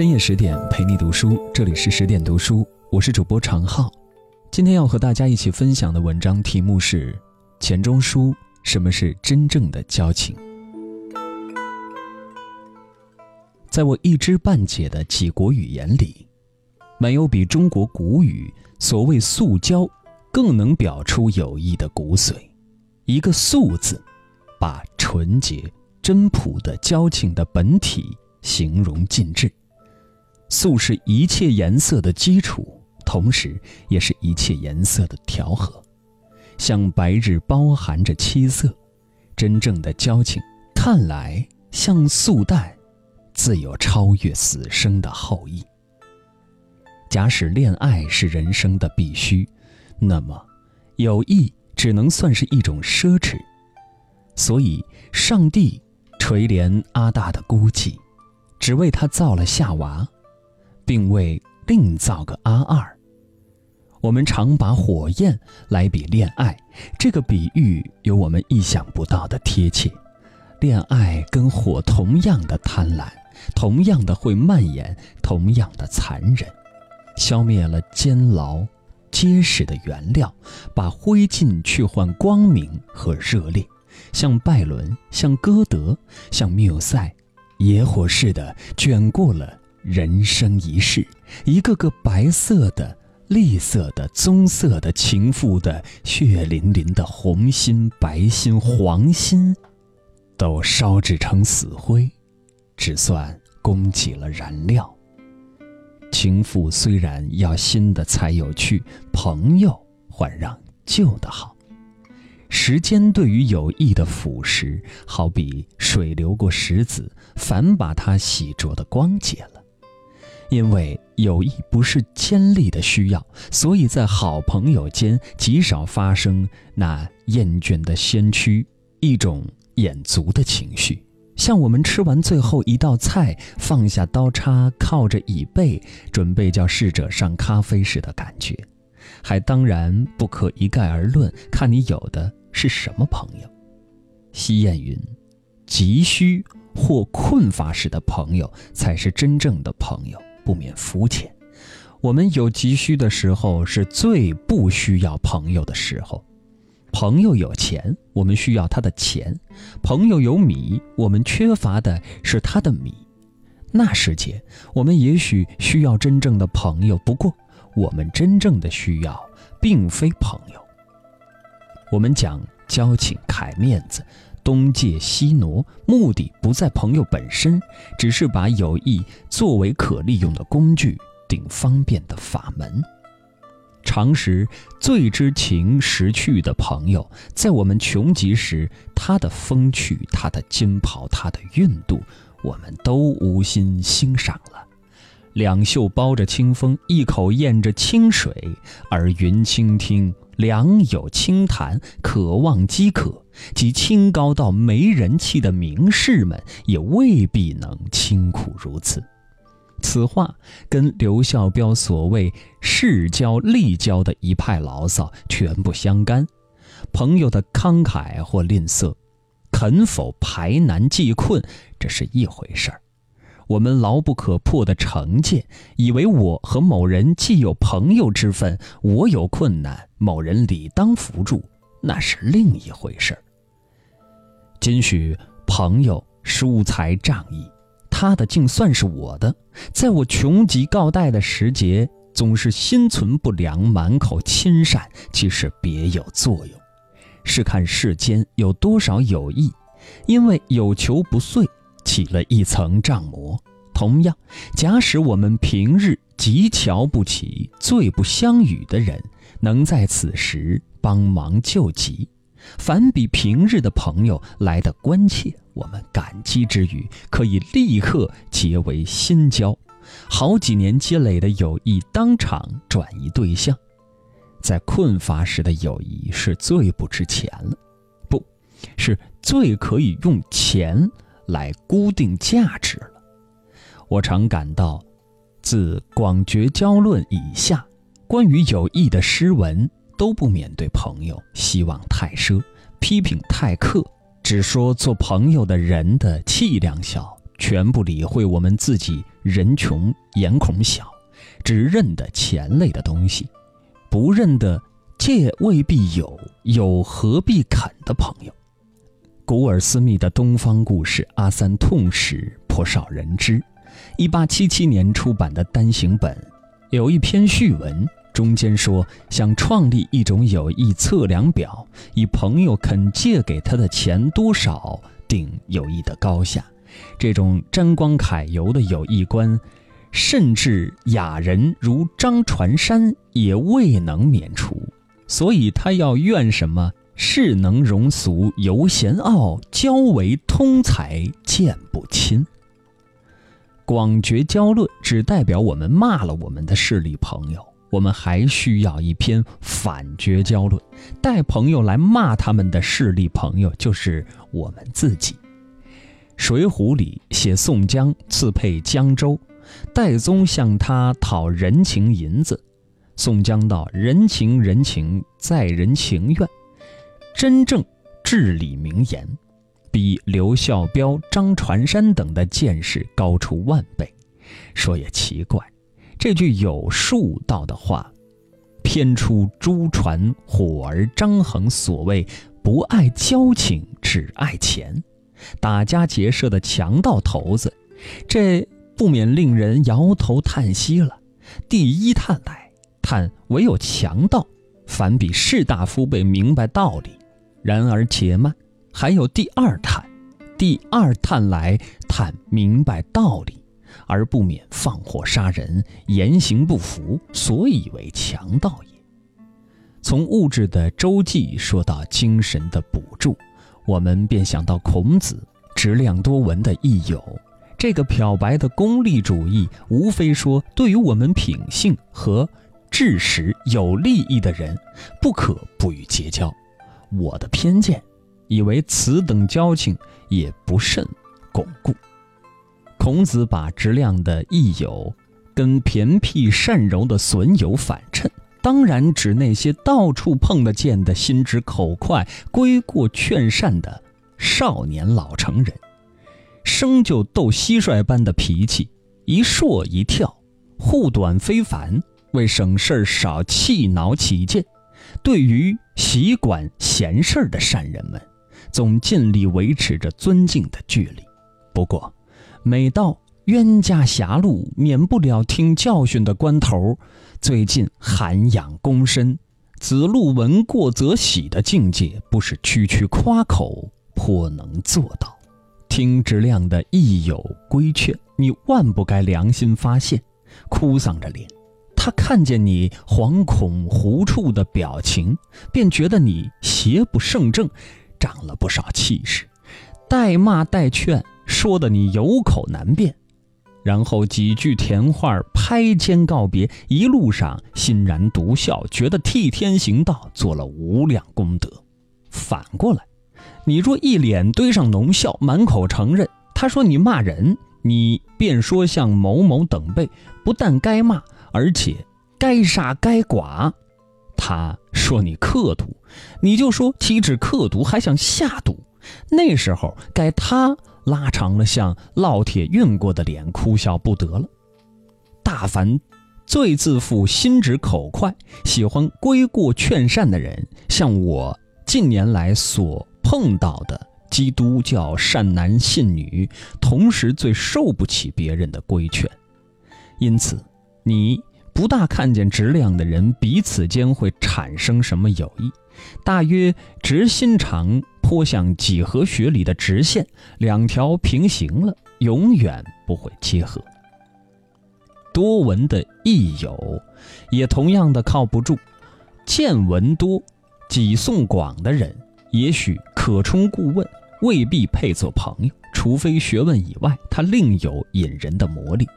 深夜十点陪你读书，这里是十点读书，我是主播常浩。今天要和大家一起分享的文章题目是《钱钟书：什么是真正的交情》。在我一知半解的几国语言里，没有比中国古语所谓“素交”更能表出友谊的骨髓。一个“素”字，把纯洁。真朴的交情的本体形容尽致，素是一切颜色的基础，同时也是一切颜色的调和。像白日包含着七色，真正的交情看来像素淡，自有超越死生的厚意。假使恋爱是人生的必须，那么友谊只能算是一种奢侈。所以，上帝。垂怜阿大的孤寂，只为他造了夏娃，并为另造个阿二。我们常把火焰来比恋爱，这个比喻有我们意想不到的贴切。恋爱跟火同样的贪婪，同样的会蔓延，同样的残忍，消灭了监牢、结实的原料，把灰烬去换光明和热烈。像拜伦，像歌德，像缪塞，野火似的卷过了人生一世。一个个白色的、栗色的、棕色的、情妇的、血淋淋的红心、白心、黄心，都烧制成死灰，只算供给了燃料。情妇虽然要新的才有趣，朋友还让旧的好。时间对于友谊的腐蚀，好比水流过石子，反把它洗濯的光洁了。因为友谊不是尖利的需要，所以在好朋友间极少发生那厌倦的先驱，一种眼足的情绪，像我们吃完最后一道菜，放下刀叉，靠着椅背，准备叫侍者上咖啡时的感觉。还当然不可一概而论，看你有的。是什么朋友？西谚云：“急需或困乏时的朋友，才是真正的朋友，不免肤浅。我们有急需的时候，是最不需要朋友的时候。朋友有钱，我们需要他的钱；朋友有米，我们缺乏的是他的米。那时节，我们也许需要真正的朋友，不过我们真正的需要，并非朋友。”我们讲交情开面子，东借西挪，目的不在朋友本身，只是把友谊作为可利用的工具，顶方便的法门。常识最知情识趣的朋友，在我们穷极时，他的风趣，他的金袍，他的韵度，我们都无心欣赏了。两袖包着清风，一口咽着清水，而云倾听。良友轻谈，渴望饥渴，即清高到没人气的名士们，也未必能清苦如此。此话跟刘孝标所谓“世交利交”的一派牢骚全不相干。朋友的慷慨或吝啬，肯否排难济困，这是一回事儿。我们牢不可破的成见，以为我和某人既有朋友之分，我有困难，某人理当扶助，那是另一回事儿。今许朋友疏财仗义，他的竟算是我的，在我穷急告贷的时节，总是心存不良，满口亲善，其实别有作用。试看世间有多少友谊，因为有求不遂。起了一层障膜。同样，假使我们平日极瞧不起、最不相与的人，能在此时帮忙救急，反比平日的朋友来的关切。我们感激之余，可以立刻结为新交，好几年积累的友谊当场转移对象。在困乏时的友谊是最不值钱了，不是最可以用钱。来固定价值了。我常感到，自《广绝交论》以下，关于友谊的诗文都不免对朋友希望太奢，批评太苛，只说做朋友的人的气量小，全不理会我们自己人穷眼孔小，只认得钱类的东西，不认得借未必有，有何必肯的朋友。古尔斯密的东方故事《阿三痛史》颇少人知。一八七七年出版的单行本，有一篇序文，中间说想创立一种友谊测量表，以朋友肯借给他的钱多少定友谊的高下。这种沾光揩油的友谊观，甚至雅人如张传山也未能免除。所以他要怨什么？是能容俗，犹嫌傲；交为通才，见不亲。广绝交论只代表我们骂了我们的势力朋友，我们还需要一篇反绝交论，带朋友来骂他们的势力朋友，就是我们自己。《水浒》里写宋江刺配江州，戴宗向他讨人情银子，宋江道：“人情人情，在人情愿。”真正至理名言，比刘孝标、张传山等的见识高出万倍。说也奇怪，这句有数道的话，偏出朱传火儿张衡所谓“不爱交情，只爱钱”，打家劫舍的强盗头子，这不免令人摇头叹息了。第一叹来，叹唯有强盗，反比士大夫辈明白道理。然而且慢，还有第二叹，第二叹来叹明白道理，而不免放火杀人，言行不符，所以为强盗也。从物质的周济说到精神的补助，我们便想到孔子质量多闻的益友。这个漂白的功利主义，无非说对于我们品性和知识有利益的人，不可不予结交。我的偏见，以为此等交情也不甚巩固。孔子把质量的益友跟偏僻善柔的损友反衬，当然指那些到处碰得见的心直口快、规过劝善的少年老成人，生就斗蟋蟀般的脾气，一说一跳，护短非凡，为省事儿少气恼起见。对于习惯闲事儿的善人们，总尽力维持着尊敬的距离。不过，每到冤家狭路免不了听教训的关头，最近涵养躬身，子路闻过则喜的境界，不是区区夸口颇能做到。听质量的益友规劝，你万不该良心发现，哭丧着脸。他看见你惶恐狐处的表情，便觉得你邪不胜正，长了不少气势，带骂带劝，说得你有口难辩，然后几句甜话拍肩告别，一路上欣然独笑，觉得替天行道，做了无量功德。反过来，你若一脸堆上浓笑，满口承认，他说你骂人，你便说像某某等辈，不但该骂。而且，该杀该剐，他说你刻毒，你就说岂止刻毒，还想下毒。那时候该他拉长了像烙铁熨过的脸，哭笑不得了。大凡最自负、心直口快、喜欢归过劝善的人，像我近年来所碰到的基督教善男信女，同时最受不起别人的规劝，因此。你不大看见质量的人彼此间会产生什么友谊，大约直心肠颇像几何学里的直线，两条平行了，永远不会结合。多闻的益友，也同样的靠不住。见闻多、己诵广的人，也许可充顾问，未必配做朋友，除非学问以外，他另有引人的魔力。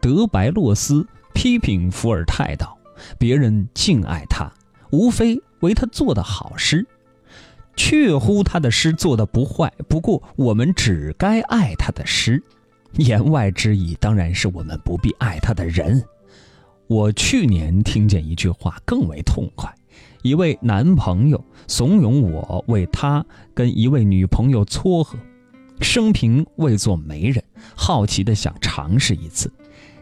德白洛斯批评伏尔泰道：“别人敬爱他，无非为他做的好诗，确乎他的诗做的不坏。不过我们只该爱他的诗，言外之意当然是我们不必爱他的人。”我去年听见一句话更为痛快：一位男朋友怂恿我为他跟一位女朋友撮合，生平未做媒人，好奇的想尝试一次。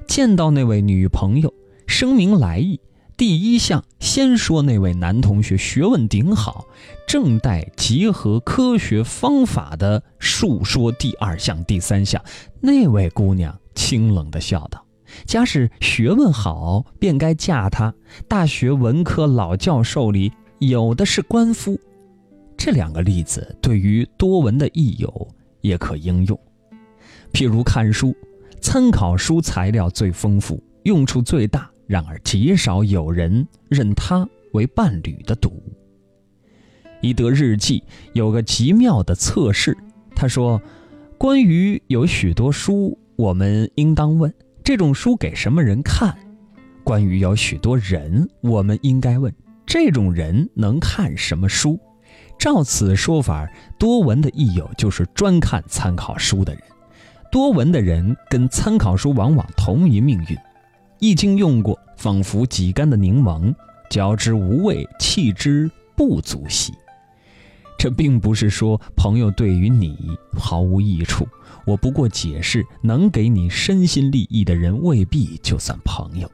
见到那位女朋友，声明来意。第一项先说那位男同学学问顶好，正待结合科学方法的述说第二项、第三项。那位姑娘清冷的笑道：“假使学问好，便该嫁他。大学文科老教授里有的是官夫。”这两个例子对于多文的益友也可应用。譬如看书，参考书材料最丰富，用处最大。然而极少有人认他为伴侣的赌。伊。德日记有个极妙的测试，他说：“关于有许多书，我们应当问这种书给什么人看；关于有许多人，我们应该问这种人能看什么书。”照此说法，多闻的益友就是专看参考书的人。多闻的人跟参考书往往同一命运。易经用过，仿佛挤干的柠檬，嚼之无味，弃之不足惜。这并不是说朋友对于你毫无益处，我不过解释，能给你身心利益的人未必就算朋友。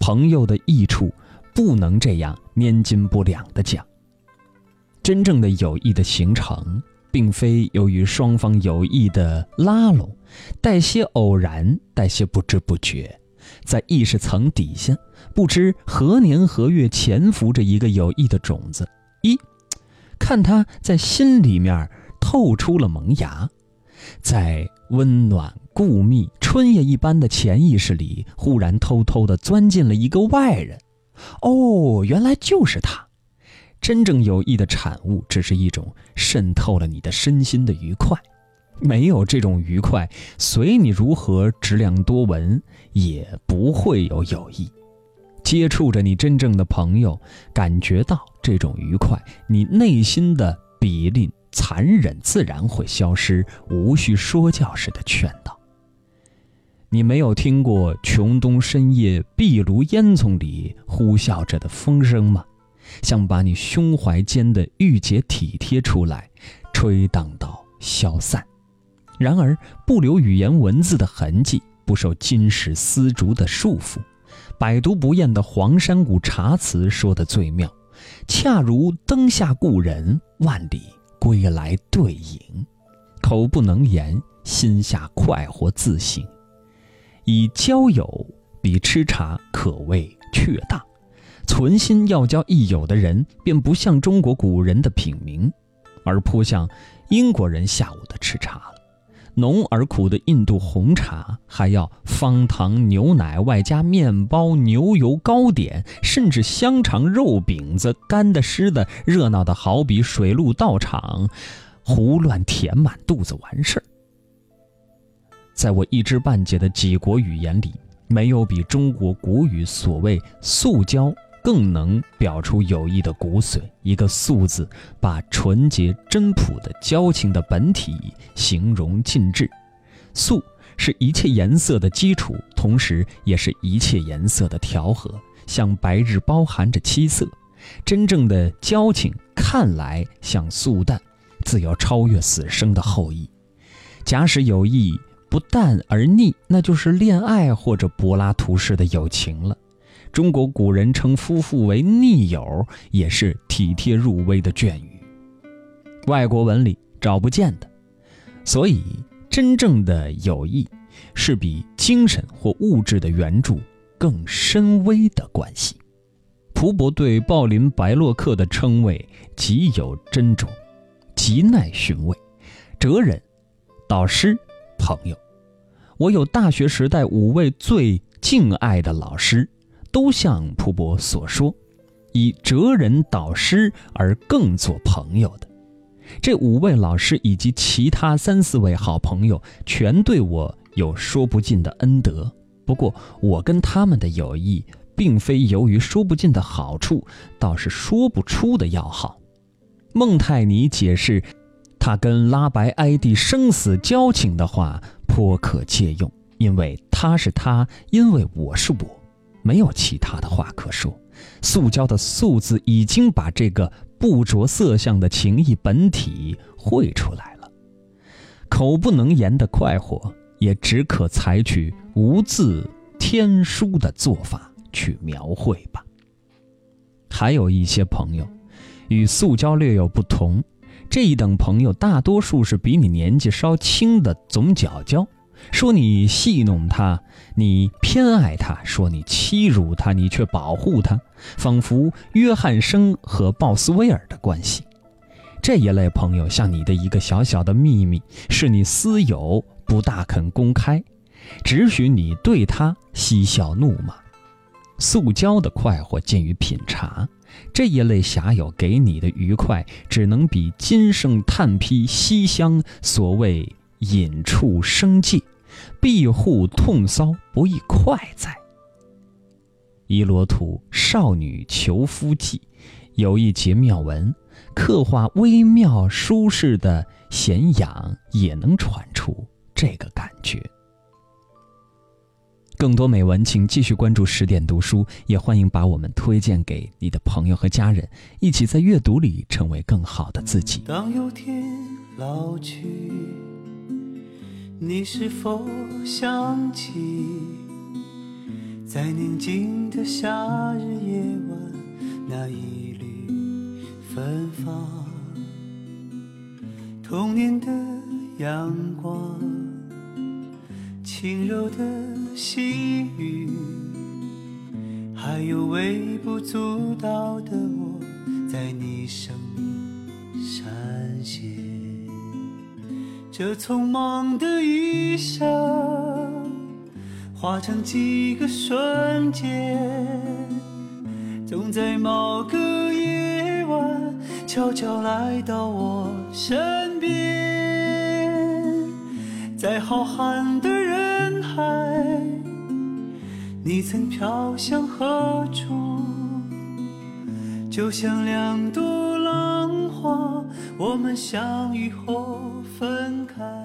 朋友的益处不能这样拈斤不两的讲。真正的友谊的形成，并非由于双方有意的拉拢，带些偶然，带些不知不觉。在意识层底下，不知何年何月潜伏着一个有益的种子。一，看它在心里面透出了萌芽，在温暖固密春夜一般的潜意识里，忽然偷偷地钻进了一个外人。哦，原来就是他。真正有益的产物，只是一种渗透了你的身心的愉快。没有这种愉快，随你如何质量多闻，也不会有友谊。接触着你真正的朋友，感觉到这种愉快，你内心的比吝残忍自然会消失，无需说教似的劝导。你没有听过穷冬深夜壁炉烟囱里呼啸着的风声吗？像把你胸怀间的郁结体贴出来，吹荡到消散。然而，不留语言文字的痕迹，不受金石丝竹的束缚，百读不厌的黄山谷茶词说得最妙，恰如灯下故人，万里归来对影。口不能言，心下快活自省。以交友比吃茶可谓确当，存心要交益友的人，便不像中国古人的品茗，而颇像英国人下午的吃茶了。浓而苦的印度红茶，还要方糖、牛奶，外加面包、牛油、糕点，甚至香肠、肉饼子，干的、湿的，热闹的好比水陆道场，胡乱填满肚子完事儿。在我一知半解的几国语言里，没有比中国古语所谓“素交”。更能表出友谊的骨髓。一个“素”字，把纯洁真朴的交情的本体形容尽致。素是一切颜色的基础，同时也是一切颜色的调和。像白日包含着七色，真正的交情看来像素淡，自有超越死生的后裔。假使友谊不淡而腻，那就是恋爱或者柏拉图式的友情了。中国古人称夫妇为逆友，也是体贴入微的隽语。外国文里找不见的，所以真正的友谊是比精神或物质的援助更深微的关系。蒲伯对鲍林·白洛克的称谓极有珍重，极耐寻味。哲人、导师、朋友，我有大学时代五位最敬爱的老师。都像蒲伯所说，以哲人导师而更做朋友的这五位老师以及其他三四位好朋友，全对我有说不尽的恩德。不过，我跟他们的友谊，并非由于说不尽的好处，倒是说不出的要好。孟泰尼解释他跟拉白埃蒂生死交情的话，颇可借用，因为他是他，因为我是我。没有其他的话可说，塑胶的“塑”字已经把这个不着色相的情谊本体绘出来了。口不能言的快活，也只可采取无字天书的做法去描绘吧。还有一些朋友，与素交略有不同。这一等朋友，大多数是比你年纪稍轻的，总角交，说你戏弄他，你偏爱他；说你欺辱他，你却保护他，仿佛约翰生和鲍斯威尔的关系。这一类朋友像你的一个小小的秘密，是你私有，不大肯公开，只许你对他嬉笑怒骂。素交的快活见于品茶。这一类侠友给你的愉快，只能比今生炭披西厢所谓隐处生计，庇护痛骚不亦快哉？《伊罗图少女求夫记》有一节妙文，刻画微妙舒适的闲养，也能传出这个感觉。更多美文，请继续关注十点读书，也欢迎把我们推荐给你的朋友和家人，一起在阅读里成为更好的自己。当有天老去，你是否想起，在宁静的夏日夜晚，那一缕芬芳，童年的阳光。轻柔的细雨，还有微不足道的我，在你生这匆忙的一生，化成几个瞬间，总在某个夜晚，悄悄来到我身边，在浩瀚的人。海，你曾飘向何处？就像两朵浪花，我们相遇后分开。